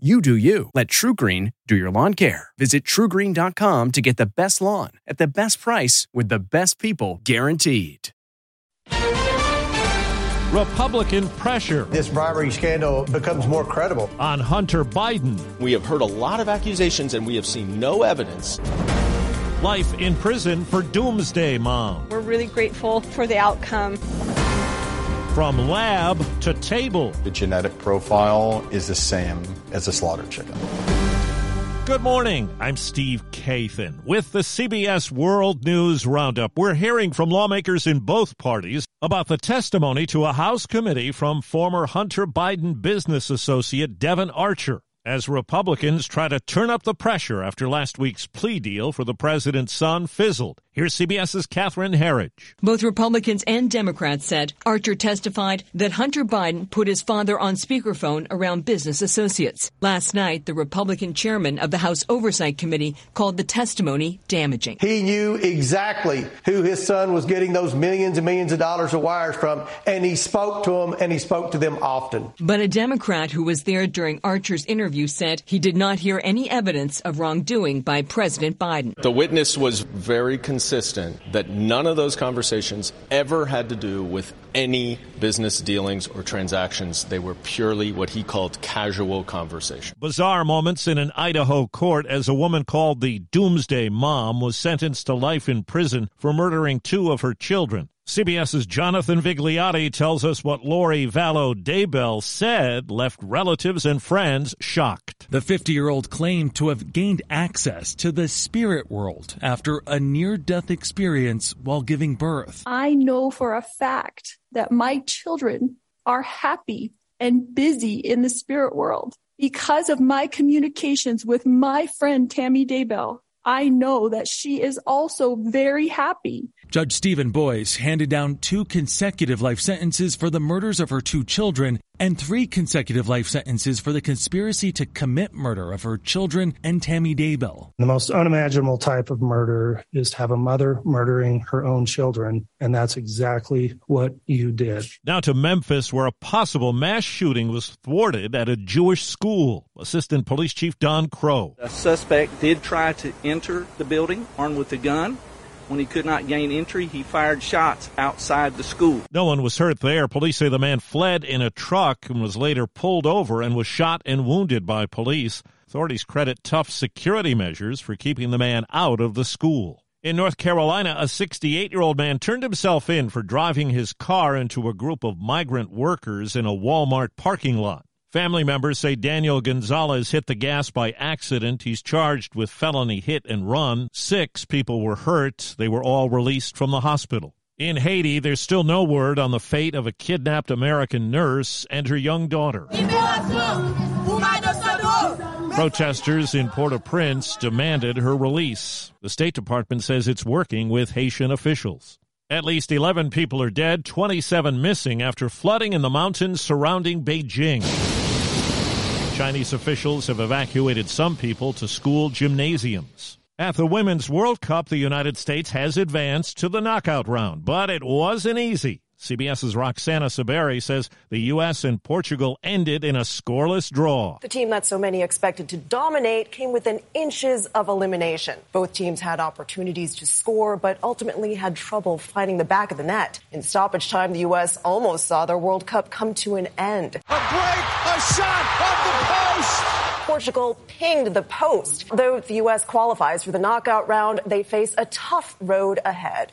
You do you. Let TruGreen do your lawn care. Visit trugreen.com to get the best lawn at the best price with the best people guaranteed. Republican pressure This bribery scandal becomes more credible. on Hunter Biden. We have heard a lot of accusations and we have seen no evidence. Life in prison for Doomsday Mom. We're really grateful for the outcome. From lab to table. The genetic profile is the same as a slaughtered chicken. Good morning. I'm Steve Kathan with the CBS World News Roundup. We're hearing from lawmakers in both parties about the testimony to a House committee from former Hunter Biden business associate Devon Archer as Republicans try to turn up the pressure after last week's plea deal for the president's son fizzled. Here's CBS's Catherine Herridge. Both Republicans and Democrats said Archer testified that Hunter Biden put his father on speakerphone around business associates. Last night, the Republican chairman of the House Oversight Committee called the testimony damaging. He knew exactly who his son was getting those millions and millions of dollars of wires from, and he spoke to them and he spoke to them often. But a Democrat who was there during Archer's interview said he did not hear any evidence of wrongdoing by President Biden. The witness was very consistent that none of those conversations ever had to do with any business dealings or transactions. They were purely what he called casual conversation. Bizarre moments in an Idaho court as a woman called the Doomsday Mom was sentenced to life in prison for murdering two of her children. CBS's Jonathan Vigliotti tells us what Lori Vallow Daybell said left relatives and friends shocked. The 50 year old claimed to have gained access to the spirit world after a near death experience while giving birth. I know for a fact that my children are happy and busy in the spirit world because of my communications with my friend Tammy Daybell. I know that she is also very happy. Judge Steven Boyce handed down two consecutive life sentences for the murders of her two children and three consecutive life sentences for the conspiracy to commit murder of her children and Tammy Daybell. The most unimaginable type of murder is to have a mother murdering her own children, and that's exactly what you did. Now to Memphis, where a possible mass shooting was thwarted at a Jewish school. Assistant Police Chief Don Crowe. A suspect did try to enter the building armed with a gun. When he could not gain entry, he fired shots outside the school. No one was hurt there. Police say the man fled in a truck and was later pulled over and was shot and wounded by police. Authorities credit tough security measures for keeping the man out of the school. In North Carolina, a 68 year old man turned himself in for driving his car into a group of migrant workers in a Walmart parking lot. Family members say Daniel Gonzalez hit the gas by accident. He's charged with felony hit and run. Six people were hurt. They were all released from the hospital. In Haiti, there's still no word on the fate of a kidnapped American nurse and her young daughter. Protesters in Port au Prince demanded her release. The State Department says it's working with Haitian officials. At least 11 people are dead, 27 missing after flooding in the mountains surrounding Beijing. Chinese officials have evacuated some people to school gymnasiums. At the Women's World Cup, the United States has advanced to the knockout round, but it wasn't easy. CBS's Roxana Saberi says the U.S. and Portugal ended in a scoreless draw. The team that so many expected to dominate came within inches of elimination. Both teams had opportunities to score, but ultimately had trouble finding the back of the net. In stoppage time, the U.S. almost saw their World Cup come to an end. A break, a shot off the post. Portugal pinged the post. Though the U.S. qualifies for the knockout round, they face a tough road ahead.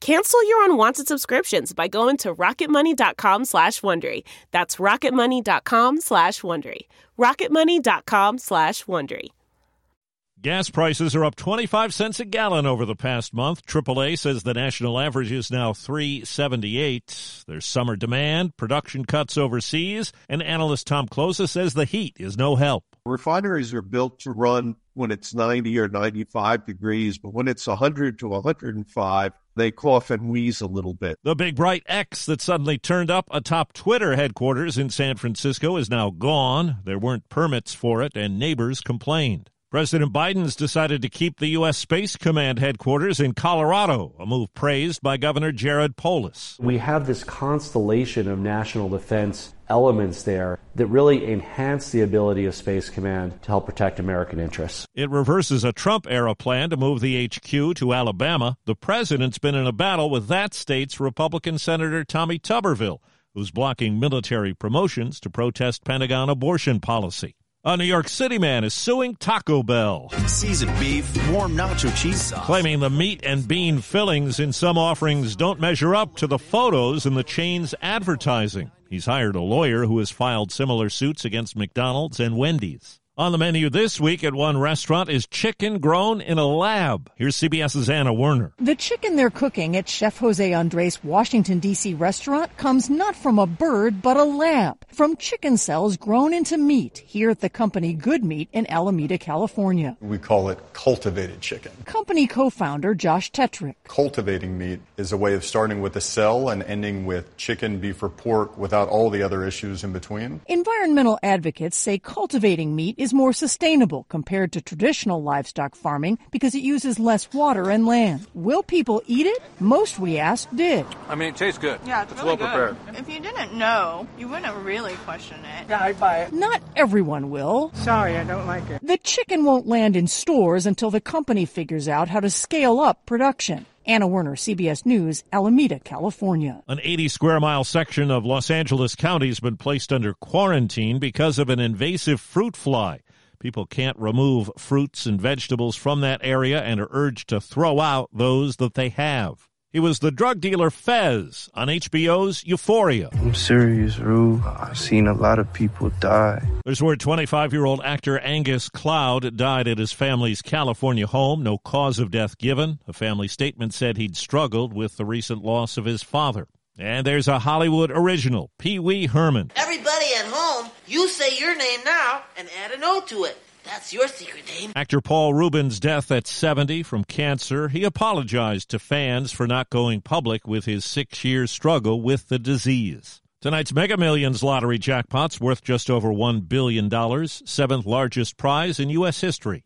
Cancel your unwanted subscriptions by going to rocketmoney.com slash Wondery. That's rocketmoney.com slash Wondery. rocketmoney.com slash Wondery. Gas prices are up 25 cents a gallon over the past month. AAA says the national average is now 378. There's summer demand, production cuts overseas, and analyst Tom Kloza says the heat is no help. Refineries are built to run when it's 90 or 95 degrees, but when it's 100 to 105, they cough and wheeze a little bit. The big bright X that suddenly turned up atop Twitter headquarters in San Francisco is now gone. There weren't permits for it, and neighbors complained. President Biden's decided to keep the U.S. Space Command headquarters in Colorado, a move praised by Governor Jared Polis. We have this constellation of national defense elements there that really enhance the ability of Space Command to help protect American interests. It reverses a Trump era plan to move the HQ to Alabama. The president's been in a battle with that state's Republican Senator Tommy Tuberville, who's blocking military promotions to protest Pentagon abortion policy. A New York City man is suing Taco Bell. Seasoned beef, warm nacho cheese sauce. Claiming the meat and bean fillings in some offerings don't measure up to the photos in the chain's advertising. He's hired a lawyer who has filed similar suits against McDonald's and Wendy's. On the menu this week at one restaurant is chicken grown in a lab. Here's CBS's Anna Werner. The chicken they're cooking at Chef Jose Andres' Washington, D.C. restaurant comes not from a bird, but a lab. From chicken cells grown into meat here at the company Good Meat in Alameda, California. We call it cultivated chicken. Company co-founder Josh Tetrick. Cultivating meat is a way of starting with a cell and ending with chicken, beef, or pork without all the other issues in between. Environmental advocates say cultivating meat is more sustainable compared to traditional livestock farming because it uses less water and land. Will people eat it? Most we asked did. I mean, it tastes good. Yeah, it's, it's really well prepared. Good. If you didn't know, you wouldn't really question it. Yeah, I'd buy it. Not everyone will. Sorry, I don't like it. The chicken won't land in stores until the company figures out how to scale up production. Anna Werner, CBS News, Alameda, California. An 80 square mile section of Los Angeles County has been placed under quarantine because of an invasive fruit fly. People can't remove fruits and vegetables from that area and are urged to throw out those that they have. He was the drug dealer Fez on HBO's Euphoria. I'm serious, Rue. I've seen a lot of people die. There's word 25 year old actor Angus Cloud died at his family's California home. No cause of death given. A family statement said he'd struggled with the recent loss of his father. And there's a Hollywood original, Pee Wee Herman. Everybody at home, you say your name now and add a note to it. That's your secret name. Actor Paul Reubens' death at 70 from cancer. He apologized to fans for not going public with his six year struggle with the disease. Tonight's Mega Millions lottery jackpot's worth just over $1 billion, seventh largest prize in U.S. history.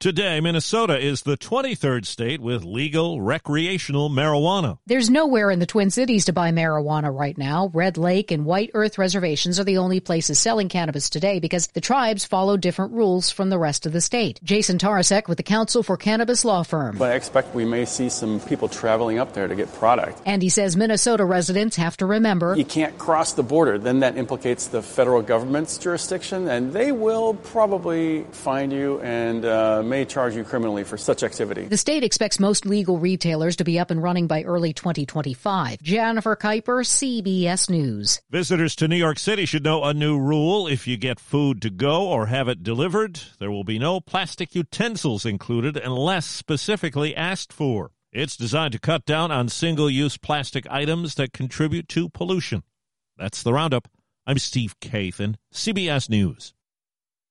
Today, Minnesota is the 23rd state with legal recreational marijuana. There's nowhere in the Twin Cities to buy marijuana right now. Red Lake and White Earth reservations are the only places selling cannabis today because the tribes follow different rules from the rest of the state. Jason Tarasek with the Council for Cannabis Law Firm. But I expect we may see some people traveling up there to get product. And he says Minnesota residents have to remember you can't cross the border. Then that implicates the federal government's jurisdiction, and they will probably find you and uh, may charge you criminally for such activity. The state expects most legal retailers to be up and running by early 2025. Jennifer Kuiper, CBS News. Visitors to New York City should know a new rule. If you get food to go or have it delivered, there will be no plastic utensils included unless specifically asked for. It's designed to cut down on single use plastic items that contribute to pollution. That's the Roundup. I'm Steve Kathan, CBS News.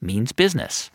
means business.